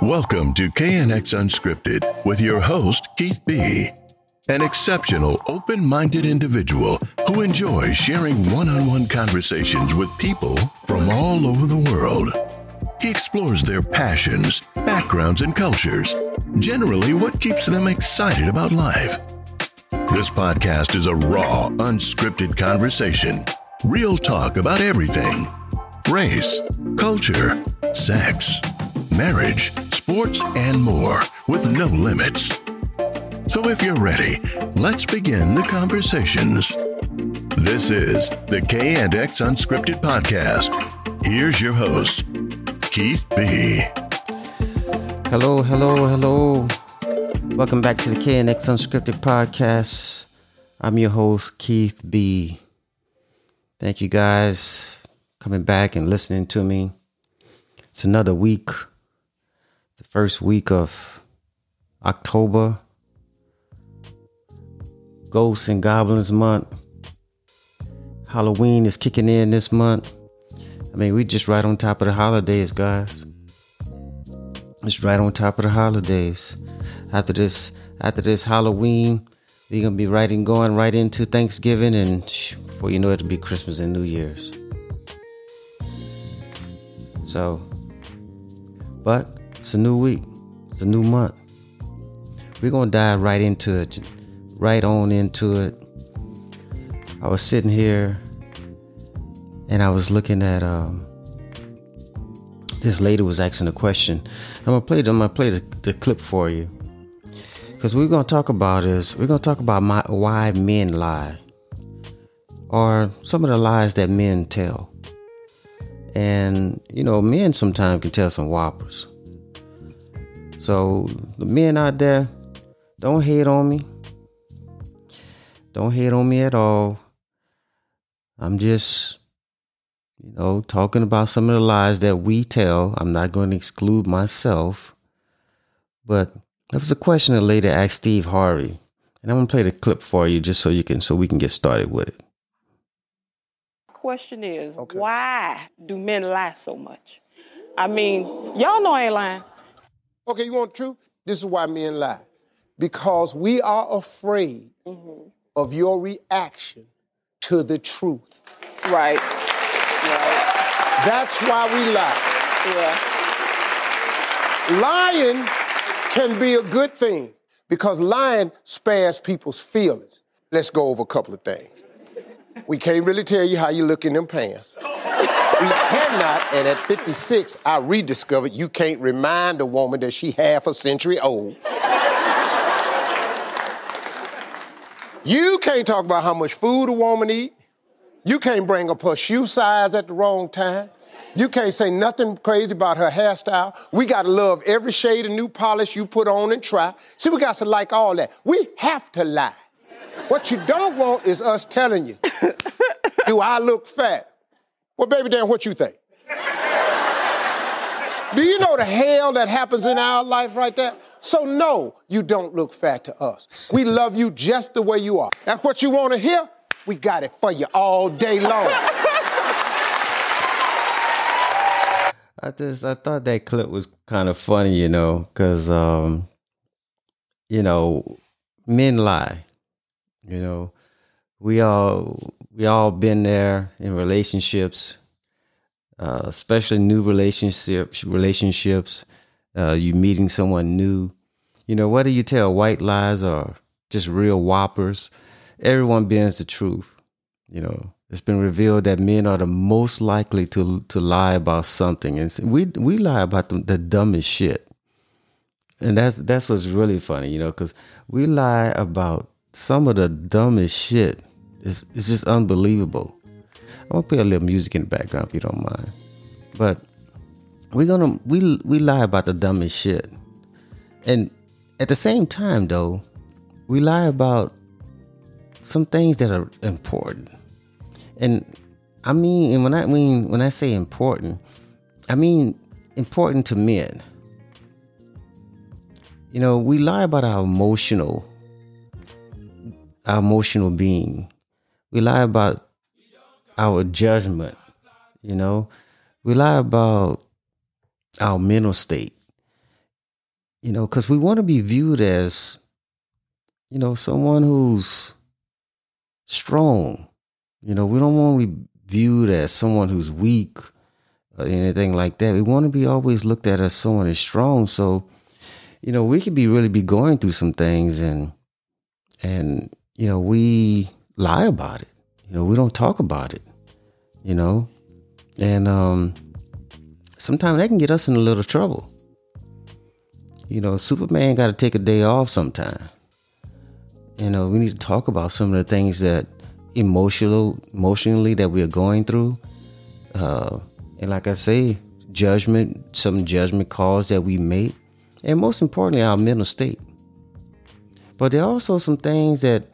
Welcome to KNX Unscripted with your host, Keith B. An exceptional, open minded individual who enjoys sharing one on one conversations with people from all over the world. He explores their passions, backgrounds, and cultures, generally, what keeps them excited about life. This podcast is a raw, unscripted conversation, real talk about everything race, culture, sex, marriage, sports, and more with no limits. So if you're ready, let's begin the conversations. This is the K and X Unscripted Podcast. Here's your host, Keith B. Hello, hello, hello. Welcome back to the K and X Unscripted Podcast. I'm your host, Keith B. Thank you guys coming back and listening to me. It's another week, the first week of October, Ghosts and Goblins month. Halloween is kicking in this month. I mean, we just right on top of the holidays, guys. It's right on top of the holidays. After this, after this Halloween, we're gonna be right and going right into Thanksgiving, and before you know it, it'll be Christmas and New Year's. So, but it's a new week. It's a new month. We're gonna dive right into it, right on into it. I was sitting here and I was looking at um, this lady was asking a question. I'm gonna play. I'm gonna play the, the clip for you because we're gonna talk about is we're gonna talk about my, why men lie or some of the lies that men tell. And you know, men sometimes can tell some whoppers. So the men out there, don't hate on me. Don't hate on me at all. I'm just you know, talking about some of the lies that we tell. I'm not going to exclude myself. But there was a question a lady asked Steve Harvey. And I'm gonna play the clip for you just so you can so we can get started with it. Question is, okay. why do men lie so much? I mean, y'all know I ain't lying. Okay, you want truth? This is why men lie. Because we are afraid mm-hmm. of your reaction to the truth. Right. That's why we lie. Yeah. Lying can be a good thing because lying spares people's feelings. Let's go over a couple of things. We can't really tell you how you look in them pants. we cannot, and at 56, I rediscovered you can't remind a woman that she half a century old. you can't talk about how much food a woman eat. You can't bring up her shoe size at the wrong time. You can't say nothing crazy about her hairstyle. We got to love every shade of new polish you put on and try. See, we got to like all that. We have to lie. What you don't want is us telling you, do I look fat? Well, baby Dan, what you think? Do you know the hell that happens in our life right there? So no, you don't look fat to us. We love you just the way you are. That's what you want to hear? We got it for you all day long. I just I thought that clip was kind of funny, you know, because um, you know, men lie. You know, we all we all been there in relationships, uh, especially new relationships. Relationships, uh, you meeting someone new. You know, whether you tell white lies or just real whoppers, everyone bends the truth. You know, it's been revealed that men are the most likely to to lie about something, and we we lie about the, the dumbest shit. And that's that's what's really funny, you know, because we lie about some of the dumbest shit. It's it's just unbelievable. I'm gonna play a little music in the background if you don't mind. But we're gonna we we lie about the dumbest shit, and at the same time though, we lie about some things that are important. And I mean, and when I mean when I say important, I mean important to men. You know, we lie about our emotional our emotional being. We lie about our judgment, you know. We lie about our mental state. You know, because we want to be viewed as, you know, someone who's strong. You know, we don't want to be viewed as someone who's weak or anything like that. We want to be always looked at as someone who's strong. So, you know, we could be really be going through some things and and you know, we lie about it. You know, we don't talk about it. You know, and um sometimes that can get us in a little trouble. You know, Superman got to take a day off sometime. You know, we need to talk about some of the things that emotional, emotionally that we are going through. Uh, and like I say, judgment, some judgment calls that we make, and most importantly, our mental state. But there are also some things that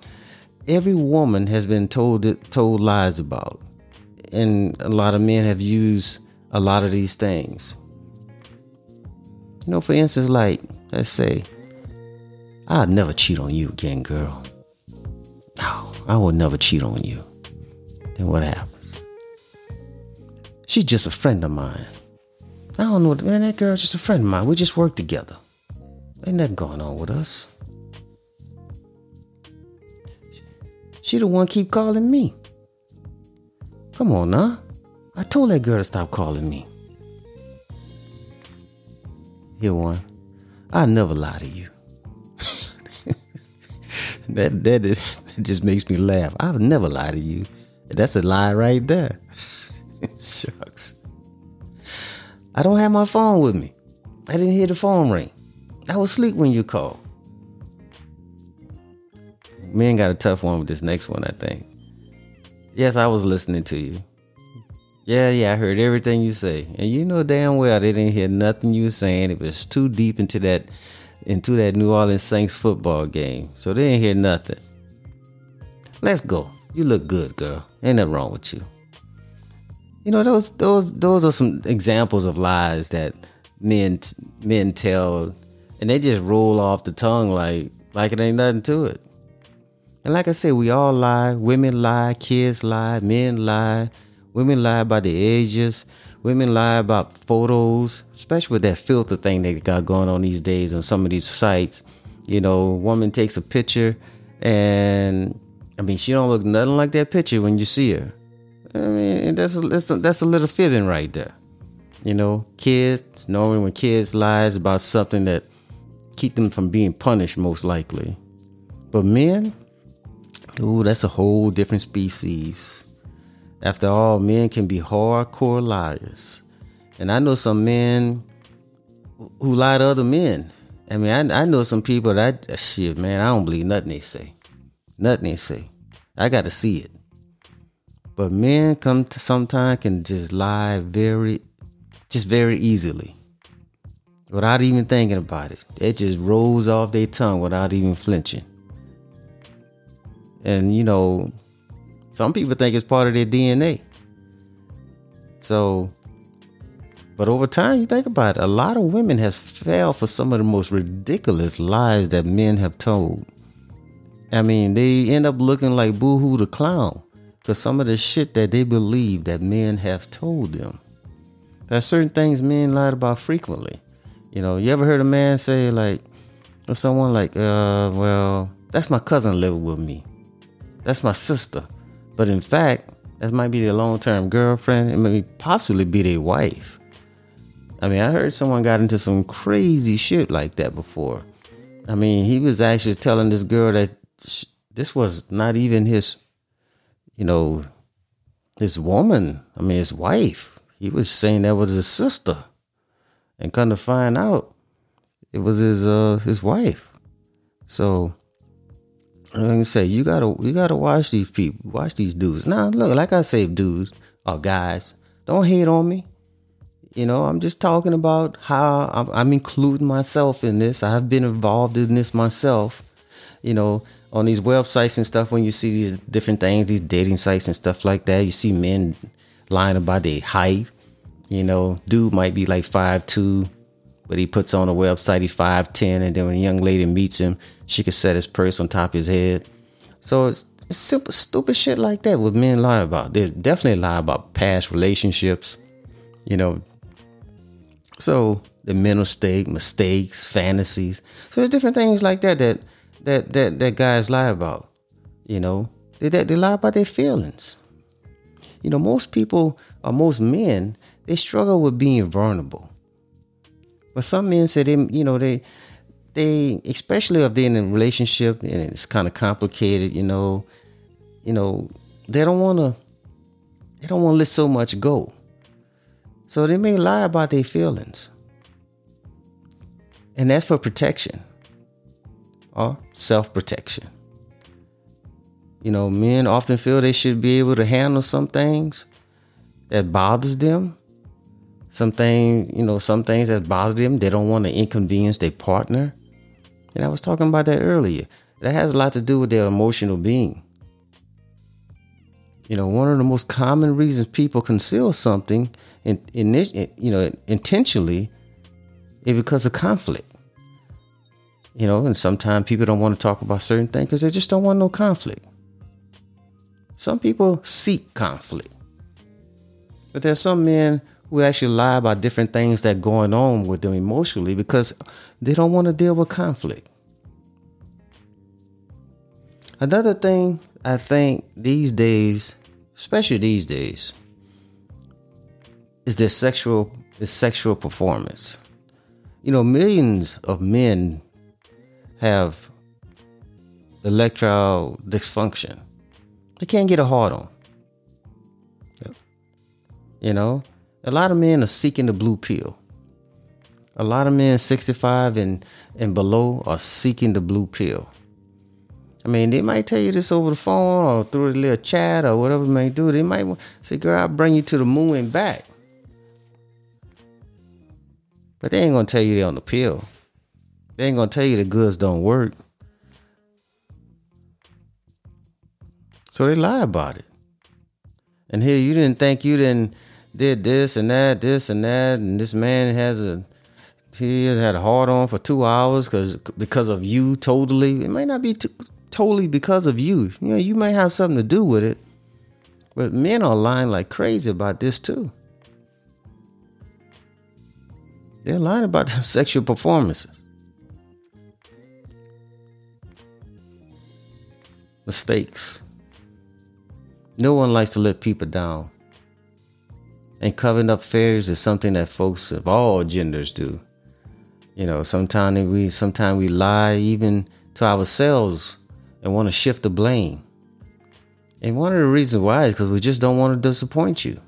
every woman has been told told lies about, and a lot of men have used a lot of these things. You know, for instance, like, let's say, I'll never cheat on you again, girl. No, I will never cheat on you. Then what happens? She's just a friend of mine. I don't know, man, that girl's just a friend of mine. We just work together. Ain't nothing going on with us. She the one keep calling me. Come on now. I told that girl to stop calling me. Here one. I never lie to you. that, that that just makes me laugh. I've never lied to you. That's a lie right there. Shucks. I don't have my phone with me. I didn't hear the phone ring. I was asleep when you called. Men got a tough one with this next one, I think. Yes, I was listening to you. Yeah, yeah, I heard everything you say. And you know damn well they didn't hear nothing you were saying. It was too deep into that into that New Orleans Saints football game. So they didn't hear nothing. Let's go. You look good, girl. Ain't nothing wrong with you. You know, those those those are some examples of lies that men men tell and they just roll off the tongue like like it ain't nothing to it. And like I said, we all lie. Women lie, kids lie, men lie, Women lie about the ages. Women lie about photos, especially with that filter thing they got going on these days on some of these sites. You know, woman takes a picture and I mean, she don't look nothing like that picture when you see her. I mean, that's a, that's a, that's a little fibbing right there. You know, kids, knowing when kids lies about something that keep them from being punished most likely. But men, ooh, that's a whole different species. After all, men can be hardcore liars. And I know some men who lie to other men. I mean, I, I know some people that, I, shit, man, I don't believe nothing they say. Nothing they say. I got to see it. But men come to sometimes can just lie very, just very easily without even thinking about it. It just rolls off their tongue without even flinching. And, you know, some people think it's part of their DNA. So, but over time, you think about it, a lot of women has fell for some of the most ridiculous lies that men have told. I mean, they end up looking like Boo Hoo the clown for some of the shit that they believe that men have told them. There are certain things men lied about frequently. You know, you ever heard a man say like, or someone like, uh, well, that's my cousin living with me. That's my sister. But in fact, that might be their long term girlfriend. It may possibly be their wife. I mean, I heard someone got into some crazy shit like that before. I mean, he was actually telling this girl that this was not even his, you know, his woman. I mean, his wife. He was saying that was his sister, and come to find out, it was his uh his wife. So I say, you gotta you gotta watch these people, watch these dudes. Now, look, like I say, dudes or guys, don't hate on me. You know, I'm just talking about how I'm, I'm including myself in this. I've been involved in this myself. You know, on these websites and stuff, when you see these different things, these dating sites and stuff like that, you see men lying about their height. You know, dude might be like five two, but he puts on a website he's five ten, and then when a young lady meets him, she could set his purse on top of his head. So it's, it's simple, stupid shit like that. What men lie about, they definitely lie about past relationships. You know, So the mental state, mistakes, fantasies. So there's different things like that that that that that guys lie about. You know, they they, they lie about their feelings. You know, most people or most men they struggle with being vulnerable. But some men say they, you know, they they especially if they're in a relationship and it's kind of complicated, you know, you know, they don't want to they don't want to let so much go. So they may lie about their feelings. And that's for protection or self protection. You know, men often feel they should be able to handle some things that bothers them. Some things, you know, some things that bother them, they don't want to inconvenience their partner. And I was talking about that earlier. That has a lot to do with their emotional being. You know, one of the most common reasons people conceal something, in, in, you know, intentionally, is because of conflict. You know, and sometimes people don't want to talk about certain things because they just don't want no conflict. Some people seek conflict. But there's some men who actually lie about different things that going on with them emotionally because they don't want to deal with conflict. Another thing I think these days, especially these days, is their sexual is sexual performance. You know, millions of men have erectile dysfunction. They can't get a hard on. You know, a lot of men are seeking the blue pill. A lot of men 65 and, and below are seeking the blue pill. I mean, they might tell you this over the phone or through a little chat or whatever they may do. They might say, girl, I'll bring you to the moon and back. But they ain't gonna tell you they on the pill. They ain't gonna tell you the goods don't work. So they lie about it. And here you didn't think you didn't did this and that, this and that, and this man has a he has had a hard on for two hours because because of you totally. It might not be t- totally because of you. You know, you may have something to do with it, but men are lying like crazy about this too. They're lying about their sexual performances. Mistakes. No one likes to let people down. And covering up failures is something that folks of all genders do. You know, sometimes we sometimes we lie even to ourselves and want to shift the blame. And one of the reasons why is because we just don't want to disappoint you.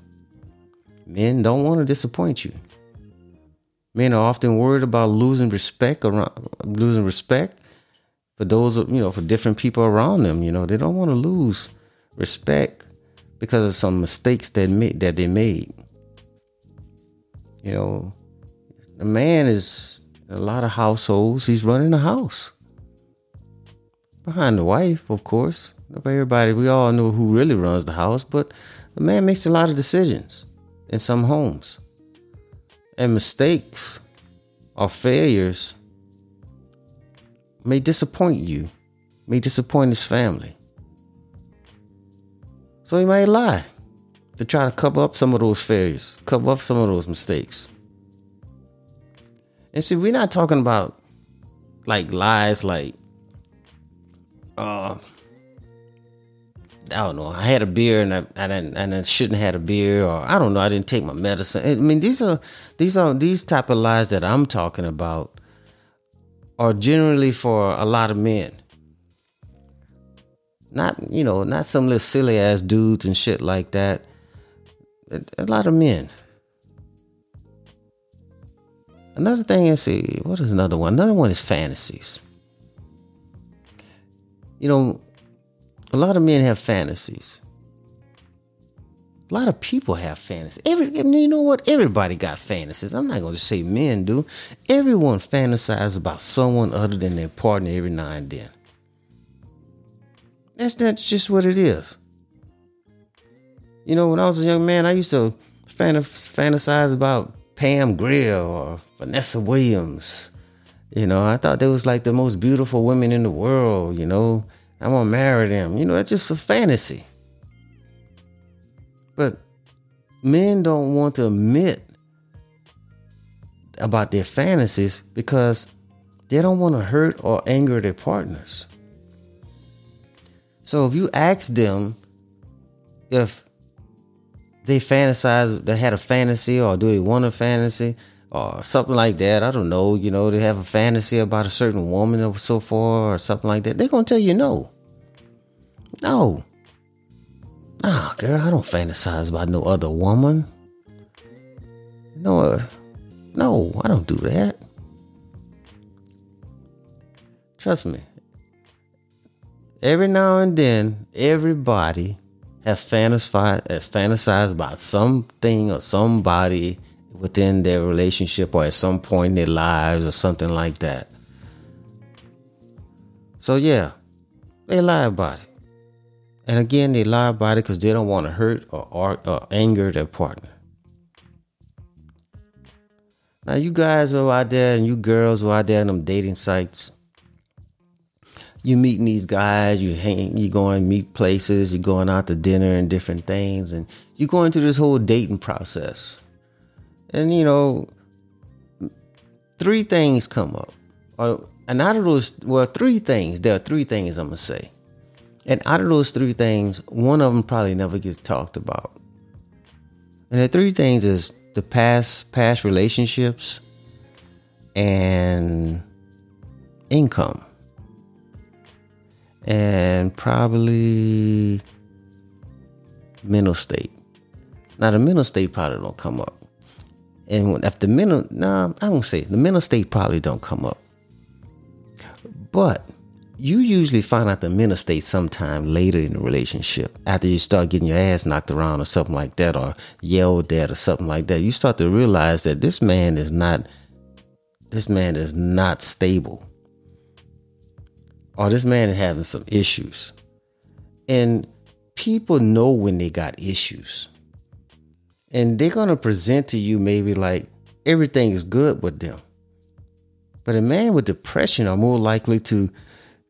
Men don't want to disappoint you. Men are often worried about losing respect around losing respect for those you know for different people around them. You know they don't want to lose respect because of some mistakes that made that they made. You know, a man is a lot of households. He's running the house behind the wife, of course. Everybody, we all know who really runs the house, but the man makes a lot of decisions in some homes and mistakes or failures may disappoint you, may disappoint his family. So he might lie to try to cover up some of those failures, cover up some of those mistakes. And see, we're not talking about like lies like, uh, I don't know. I had a beer and I, I didn't, and I shouldn't have had a beer, or I don't know. I didn't take my medicine. I mean, these are these are these type of lies that I'm talking about are generally for a lot of men. Not you know, not some little silly ass dudes and shit like that. A lot of men. Another thing is, see, what is another one? Another one is fantasies. You know, a lot of men have fantasies. A lot of people have fantasies. Every, you know what? Everybody got fantasies. I'm not going to say men do. Everyone fantasizes about someone other than their partner every now and then. That's that's just what it is. You know, when I was a young man, I used to fantasize about Pam Grier or Vanessa Williams. You know, I thought they was like the most beautiful women in the world. You know, I want to marry them. You know, it's just a fantasy. But men don't want to admit about their fantasies because they don't want to hurt or anger their partners. So if you ask them if they fantasize, they had a fantasy, or do they want a fantasy, or something like that. I don't know. You know, they have a fantasy about a certain woman or so far, or something like that. They're gonna tell you no. No. Nah, girl, I don't fantasize about no other woman. No, uh, no, I don't do that. Trust me. Every now and then, everybody has fantasized, has eh, fantasized about something or somebody within their relationship or at some point in their lives or something like that. So yeah, they lie about it. And again, they lie about it because they don't want to hurt or, or, or anger their partner. Now, you guys are out there and you girls are out there on them dating sites. You meeting these guys, you hang, you going meet places, you're going out to dinner and different things, and you're going through this whole dating process. And you know, three things come up. Or, and out of those, well, three things. There are three things I'm gonna say. And out of those three things, one of them probably never gets talked about. And the three things is the past past relationships and income and probably mental state. Now the mental state probably don't come up. And if the mental nah, i don't say the mental state probably don't come up. But you usually find out the mental state sometime later in the relationship after you start getting your ass knocked around or something like that or yelled at or something like that. You start to realize that this man is not this man is not stable or this man is having some issues and people know when they got issues and they're going to present to you maybe like everything is good with them but a man with depression are more likely to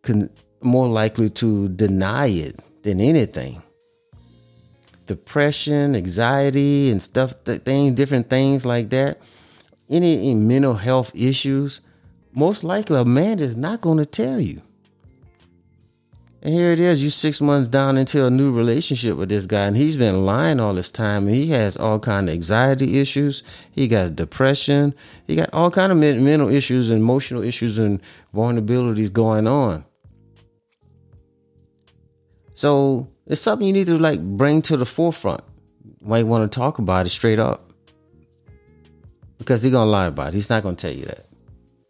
con- more likely to deny it than anything. Depression, anxiety, and stuff, th- things, different things like that. Any, any mental health issues, most likely a man is not going to tell you. And here it is, you six months down into a new relationship with this guy, and he's been lying all this time. And he has all kind of anxiety issues. He got depression. He got all kind of mental issues, and emotional issues, and vulnerabilities going on. So it's something you need to like bring to the forefront. Might want to talk about it straight up. Because he's gonna lie about it. He's not gonna tell you that.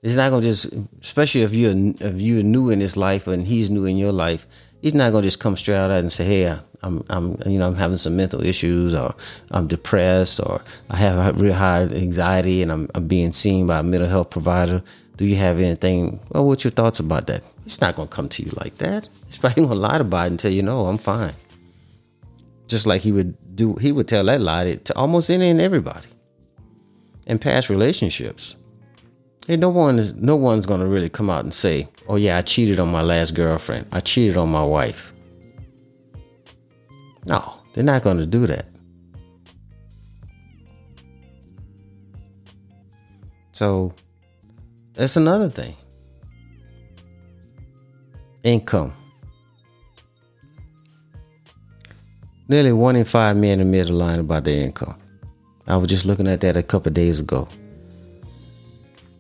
He's not gonna just, especially if you're if you're new in his life and he's new in your life. He's not gonna just come straight out and say, "Hey, I'm I'm you know I'm having some mental issues or I'm depressed or I have a real high anxiety and I'm, I'm being seen by a mental health provider. Do you have anything? Well, what's your thoughts about that? He's not gonna come to you like that. He's probably gonna lie about it and tell you, no, I'm fine. Just like he would do, he would tell that lie to almost any and everybody. In past relationships, hey, no one is, no one's gonna really come out and say, "Oh yeah, I cheated on my last girlfriend. I cheated on my wife." No, they're not gonna do that. So that's another thing. Income. Nearly one in five men admit a line about their income. I was just looking at that a couple days ago.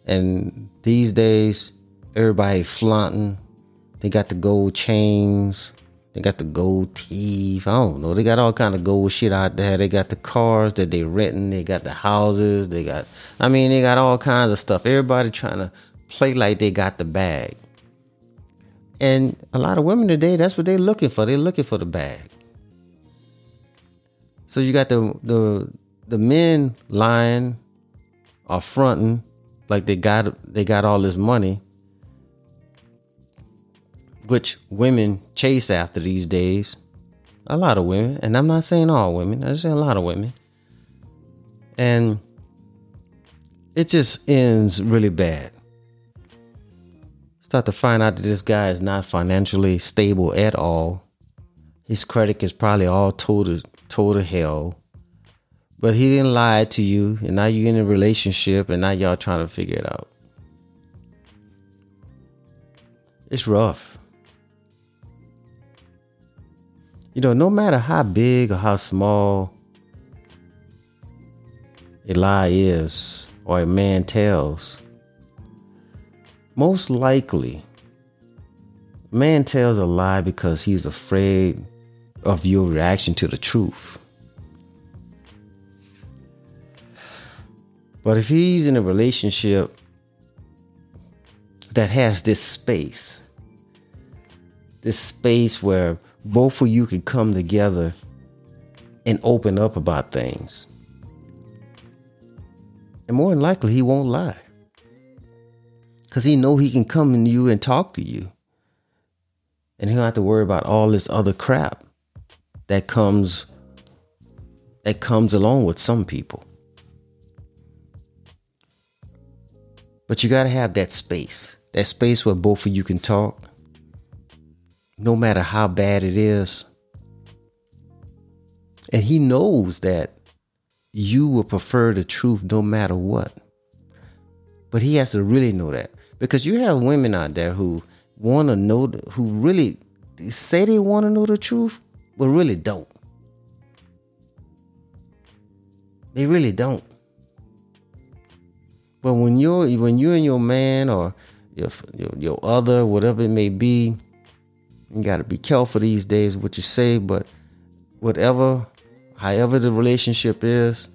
And these days, everybody flaunting. They got the gold chains. They got the gold teeth. I don't know. They got all kind of gold shit out there. They got the cars that they renting. They got the houses. They got, I mean, they got all kinds of stuff. Everybody trying to play like they got the bag. And a lot of women today, that's what they're looking for. They're looking for the bag. So you got the the the men lying or fronting like they got they got all this money, which women chase after these days. A lot of women, and I'm not saying all women. I'm saying a lot of women, and it just ends really bad start to find out that this guy is not financially stable at all. His credit is probably all total total hell. But he didn't lie to you, and now you're in a relationship, and now y'all trying to figure it out. It's rough. You know, no matter how big or how small a lie is or a man tells, most likely, man tells a lie because he's afraid of your reaction to the truth. But if he's in a relationship that has this space, this space where both of you can come together and open up about things. And more than likely, he won't lie. Because he know he can come to you and talk to you. And he don't have to worry about all this other crap that comes that comes along with some people. But you got to have that space. That space where both of you can talk no matter how bad it is. And he knows that you will prefer the truth no matter what. But he has to really know that because you have women out there who want to know, who really say they want to know the truth, but really don't. They really don't. But when you're when you and your man or your your, your other, whatever it may be, you got to be careful these days what you say, but whatever, however the relationship is,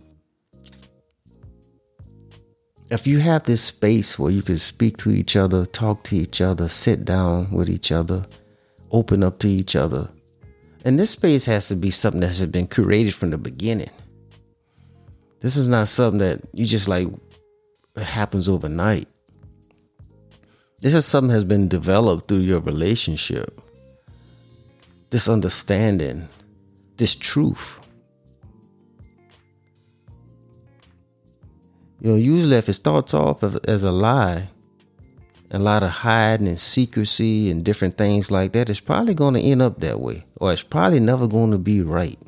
if you have this space where you can speak to each other, talk to each other, sit down with each other, open up to each other, and this space has to be something that has been created from the beginning. This is not something that you just like happens overnight. This is something has been developed through your relationship this understanding, this truth. You know, usually if it starts off as, as a lie, a lot of hiding and secrecy and different things like that, it's probably going to end up that way, or it's probably never going to be right.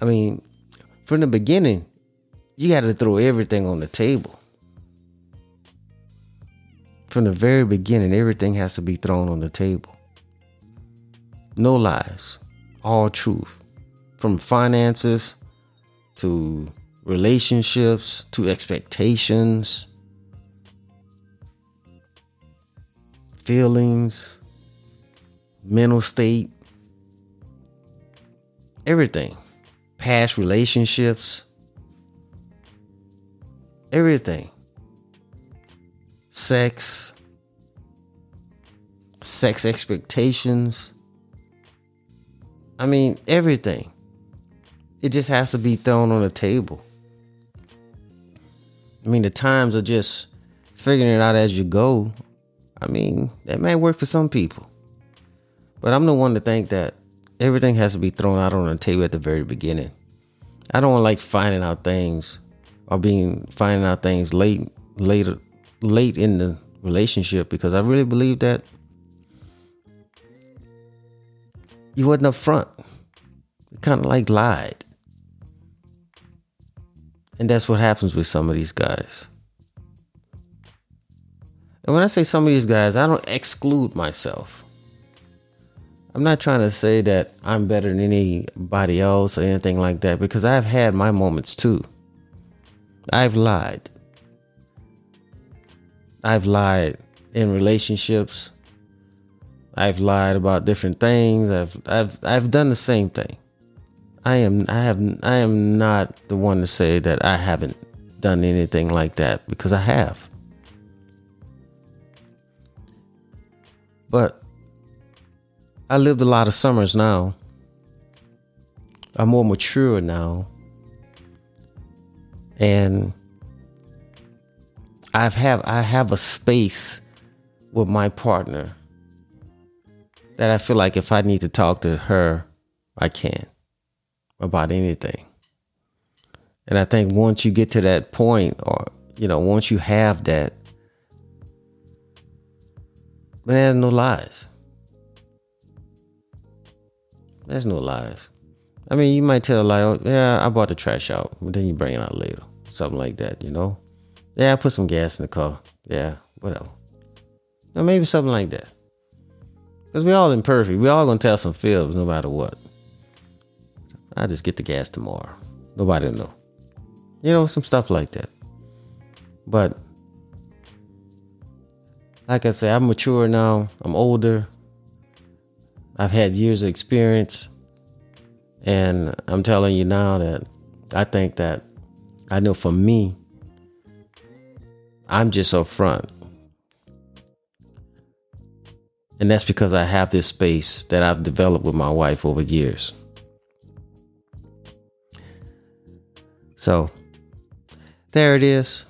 I mean, from the beginning, you got to throw everything on the table from the very beginning, everything has to be thrown on the table. No lies, all truth. From finances to relationships to expectations, feelings, mental state, everything. Past relationships, everything sex, sex expectations. I mean, everything. It just has to be thrown on the table. I mean, the times are just figuring it out as you go. I mean, that may work for some people. But I'm the one to think that everything has to be thrown out on the table at the very beginning. I don't like finding out things or being finding out things late later late in the relationship because I really believe that you wasn't up front. You kind of like lied. And that's what happens with some of these guys. And when I say some of these guys, I don't exclude myself. I'm not trying to say that I'm better than anybody else or anything like that because I've had my moments too. I've lied. I've lied in relationships. I've lied about different things. I've I've I've done the same thing. I am I have I am not the one to say that I haven't done anything like that because I have. But I lived a lot of summers now. I'm more mature now. And I've have I have a space with my partner that I feel like if I need to talk to her, I can about anything. And I think once you get to that point, or you know, once you have that, man, no lies. There's no lies. I mean, you might tell like, oh, yeah, I bought the trash out, but then you bring it out later, something like that, you know? Yeah, I put some gas in the car. Yeah, whatever. Or maybe something like that. Because we all imperfect. We all gonna tell some fibs no matter what. I just get the gas tomorrow. Nobody will know. You know, some stuff like that. But like I say, I'm mature now. I'm older. I've had years of experience. And I'm telling you now that I think that I know for me, I'm just upfront. And that's because I have this space that I've developed with my wife over years. So there it is.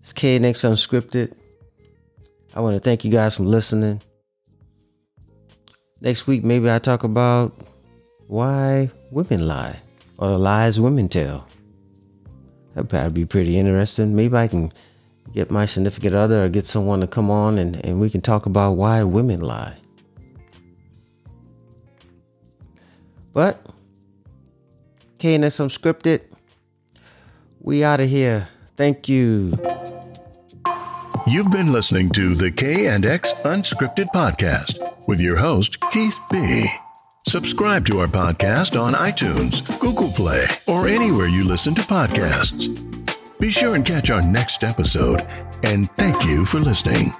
It's KNX Unscripted. I want to thank you guys for listening. Next week, maybe I talk about why women lie or the lies women tell. That'd probably be pretty interesting. Maybe I can get my significant other or get someone to come on and, and we can talk about why women lie. But, KNX Unscripted, we out of here. Thank you. You've been listening to the K and X Unscripted Podcast with your host, Keith B. Subscribe to our podcast on iTunes, Google Play, or anywhere you listen to podcasts. Be sure and catch our next episode, and thank you for listening.